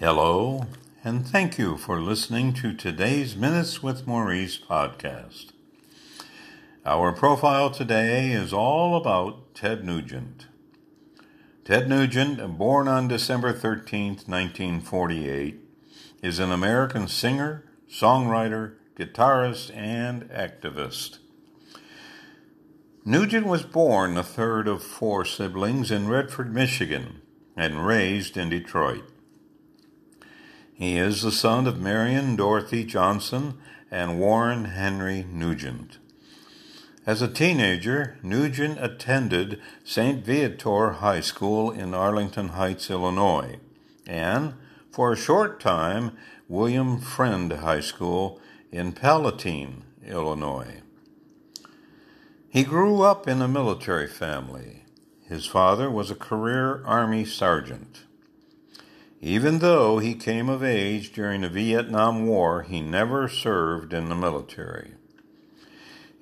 Hello, and thank you for listening to today's Minutes with Maurice podcast. Our profile today is all about Ted Nugent. Ted Nugent, born on December 13, 1948, is an American singer, songwriter, guitarist, and activist. Nugent was born the third of four siblings in Redford, Michigan, and raised in Detroit. He is the son of Marion Dorothy Johnson and Warren Henry Nugent. As a teenager, Nugent attended St. Viator High School in Arlington Heights, Illinois, and, for a short time, William Fremd High School in Palatine, Illinois. He grew up in a military family. His father was a career Army sergeant. Even though he came of age during the Vietnam War, he never served in the military.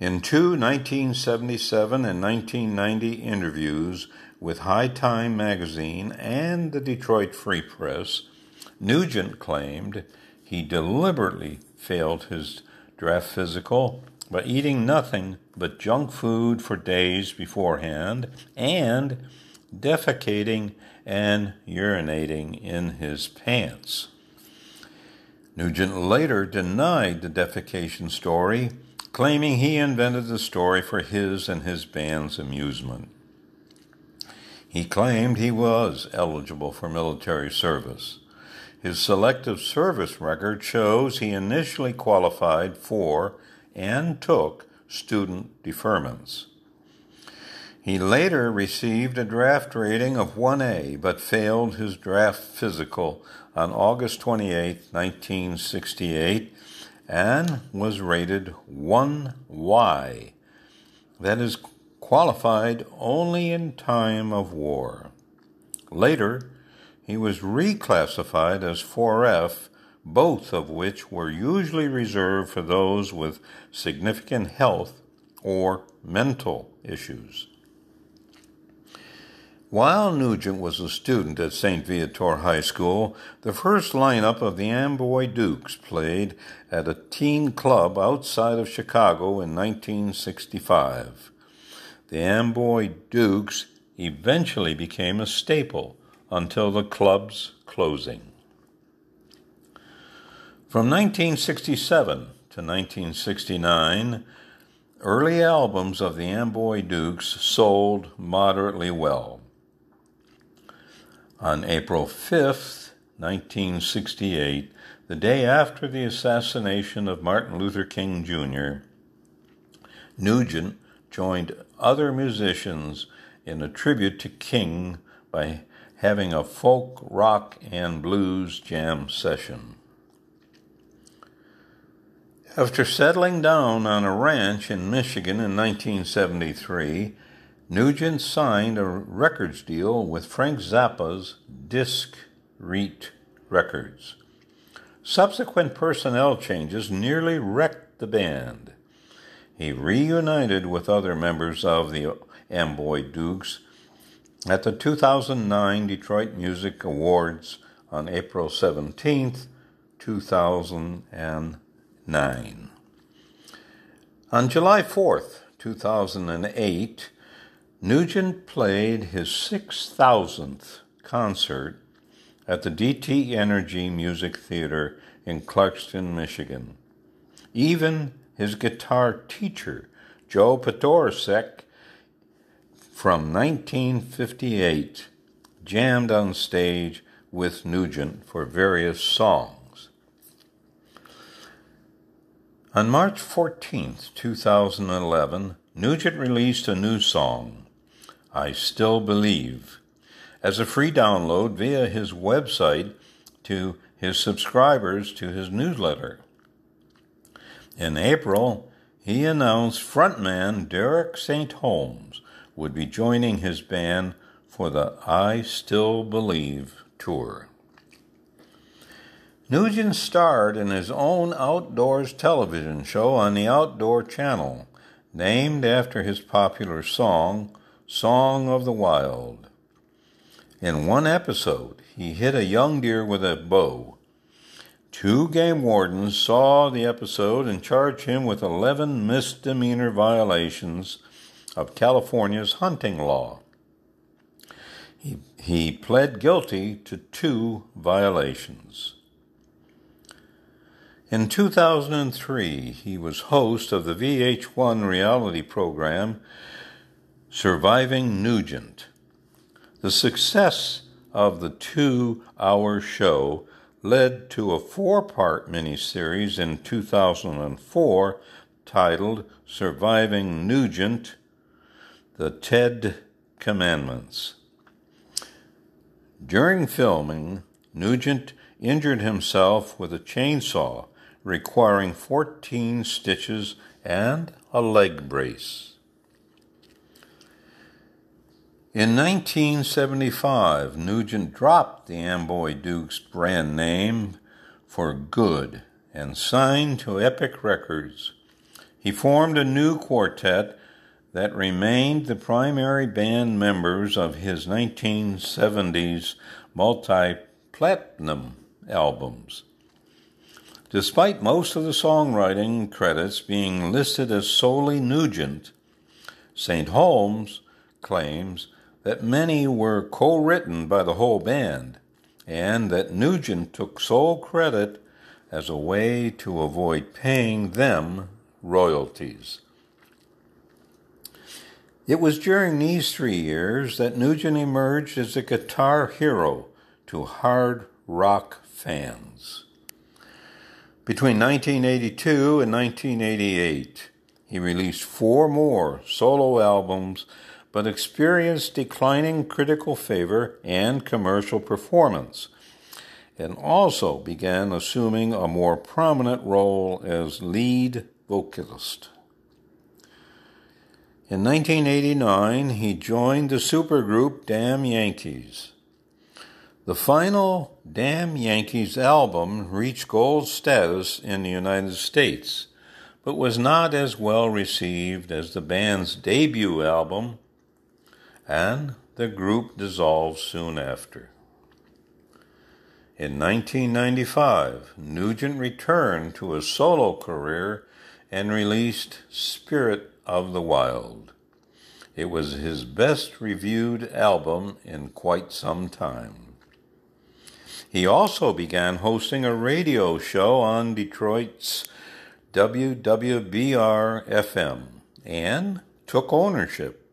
In two 1977 and 1990 interviews with High Time magazine and the Detroit Free Press, Nugent claimed he deliberately failed his draft physical by eating nothing but junk food for days beforehand and defecating and urinating in his pants. Nugent later denied the defecation story, claiming he invented the story for his and his band's amusement. He claimed he was eligible for military service. His selective service record shows he initially qualified for and took student deferments. He later received a draft rating of 1A but failed his draft physical on August 28, 1968, and was rated 1Y. That is qualified only in time of war. Later, he was reclassified as 4F both of which were usually reserved for those with significant health or mental issues. While Nugent was a student at St. Viator High School, the first lineup of the Amboy Dukes played at a teen club outside of Chicago in 1965. The Amboy Dukes eventually became a staple until the club's closing. From 1967 to 1969, early albums of the Amboy Dukes sold moderately well. On April 5, 1968, the day after the assassination of Martin Luther King Jr., Nugent joined other musicians in a tribute to King by having a folk, rock, and blues jam session. After settling down on a ranch in Michigan in 1973, Nugent signed a records deal with Frank Zappa's Disc Reet Records. Subsequent personnel changes nearly wrecked the band. He reunited with other members of the Amboy Dukes at the 2009 Detroit Music Awards on April 17, 2009. On July 4, 2008, Nugent played his 6,000th concert at the DTE Energy Music Theater in Clarkston, Michigan. Even his guitar teacher, Joe Podorsek, from 1958, jammed on stage with Nugent for various songs. On March 14, 2011, Nugent released a new song, I Still Believe, as a free download via his website to his subscribers to his newsletter. In April, he announced frontman Derek St. Holmes would be joining his band for the I Still Believe tour. Nugent starred in his own outdoors television show on the Outdoor Channel, named after his popular song, Song of the Wild. In one episode, he hit a young deer with a bow. Two game wardens saw the episode and charged him with 11 misdemeanor violations of California's hunting law. He, he pled guilty to two violations. In 2003, he was host of the VH1 reality program Surviving Nugent. The success of the two hour show led to a four part miniseries in 2004 titled Surviving Nugent The Ted Commandments. During filming, Nugent injured himself with a chainsaw, requiring 14 stitches and a leg brace. In 1975, Nugent dropped the Amboy Dukes brand name for good and signed to Epic Records. He formed a new quartet that remained the primary band members of his 1970s multi platinum albums. Despite most of the songwriting credits being listed as solely Nugent, St. Holmes claims that many were co written by the whole band, and that Nugent took sole credit as a way to avoid paying them royalties. It was during these three years that Nugent emerged as a guitar hero to hard rock fans. Between 1982 and 1988, he released four more solo albums but experienced declining critical favor and commercial performance, and also began assuming a more prominent role as lead vocalist. In 1989, he joined the supergroup Damn Yankees. The final Damn Yankees album reached gold status in the United States, but was not as well received as the band's debut album, and the group dissolved soon after. In 1995, Nugent returned to a solo career and released Spirit of the Wild. It was his best reviewed album in quite some time. He also began hosting a radio show on Detroit's WWBR FM and took ownership.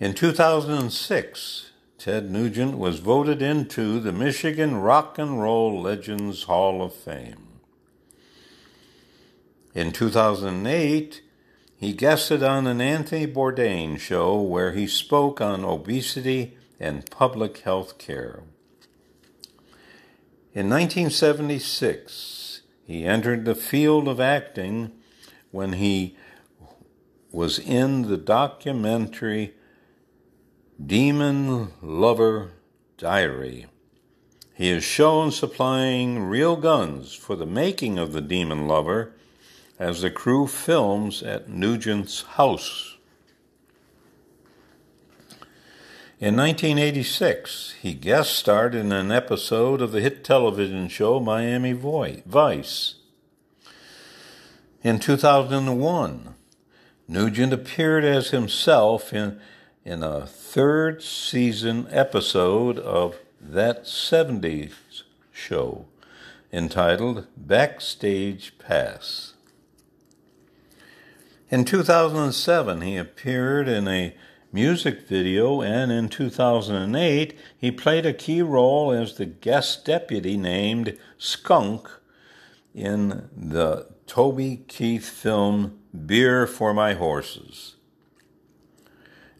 In 2006, Ted Nugent was voted into the Michigan Rock and Roll Legends Hall of Fame. In 2008, he guested on an Anthony Bourdain show where he spoke on obesity and public health care. In 1976, he entered the field of acting when he was in the documentary Demon Lover Diary. He is shown supplying real guns for the making of the Demon Lover as the crew films at Nugent's house. In 1986, he guest starred in an episode of the hit television show Miami Vice. In 2001, Nugent appeared as himself in, in a third season episode of That 70s Show entitled Backstage Pass. In 2007, he appeared in a music video, and in 2008, he played a key role as the guest deputy named Skunk in the Toby Keith film Beer for My Horses.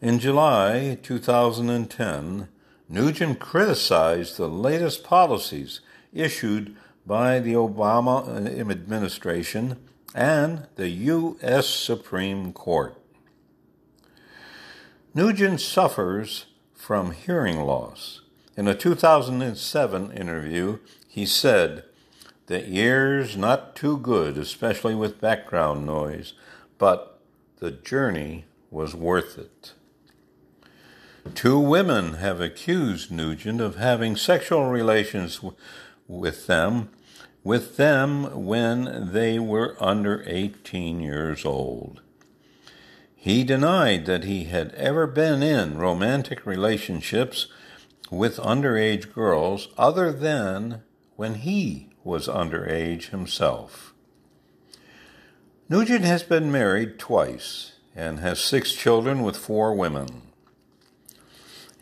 In July 2010, Nugent criticized the latest policies issued by the Obama uh, administration and the U.S. Supreme Court. Nugent suffers from hearing loss. In a 2007 interview, he said, The ear's not too good, especially with background noise, but the journey was worth it. Two women have accused Nugent of having sexual relations w- with them with them when they were under 18 years old. He denied that he had ever been in romantic relationships with underage girls other than when he was underage himself. Nugent has been married twice and has six children with four women.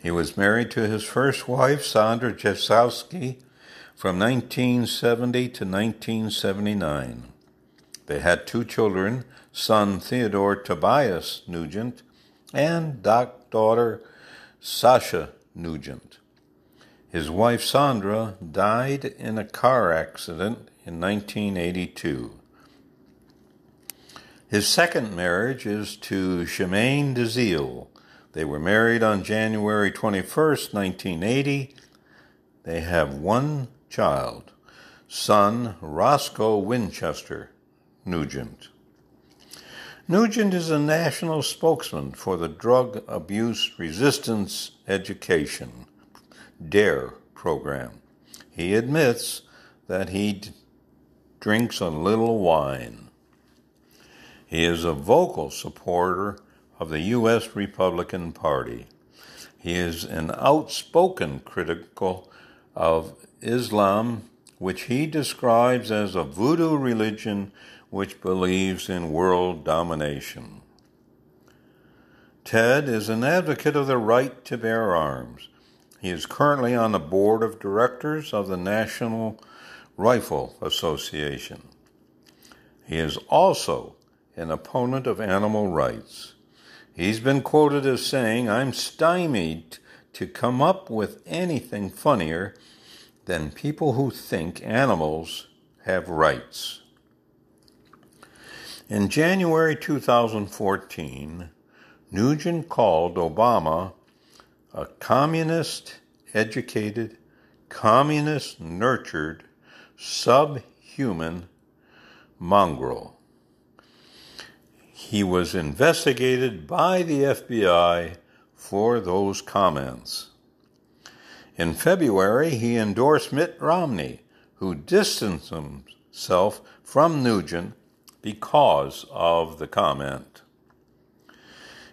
He was married to his first wife, Sandra Jezowski, from 1970 to 1979. They had two children, son Theodore Tobias Nugent and daughter Sasha Nugent. His wife Sandra died in a car accident in 1982. His second marriage is to Shemane Deziel. They were married on January 21st, 1980. They have one child, son Roscoe Winchester Nugent. Nugent is a national spokesman for the Drug Abuse Resistance Education DARE program. He admits that he d- drinks a little wine. He is a vocal supporter of the U.S. Republican Party. He is an outspoken critical of Islam, which he describes as a voodoo religion which believes in world domination. Ted is an advocate of the right to bear arms. He is currently on the board of directors of the National Rifle Association. He is also an opponent of animal rights. He's been quoted as saying, I'm stymied to come up with anything funnier than people who think animals have rights. In January 2014, Nugent called Obama a communist educated, communist nurtured, subhuman mongrel. He was investigated by the FBI for those comments. In February, he endorsed Mitt Romney, who distanced himself from Nugent because of the comment.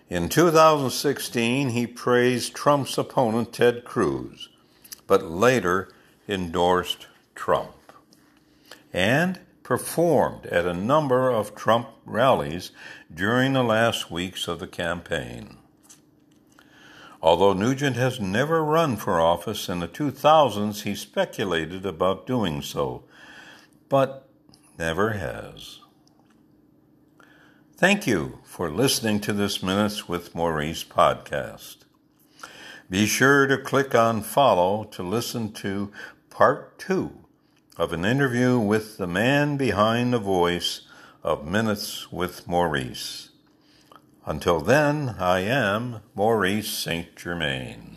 In 2016, he praised Trump's opponent, Ted Cruz, but later endorsed Trump and performed at a number of Trump rallies during the last weeks of the campaign. Although Nugent has never run for office in the 2000s, he speculated about doing so, but never has. Thank you for listening to this Minutes with Maurice podcast. Be sure to click on follow to listen to part two of an interview with the man behind the voice of Minutes with Maurice. Until then, I am Maurice St. Germain.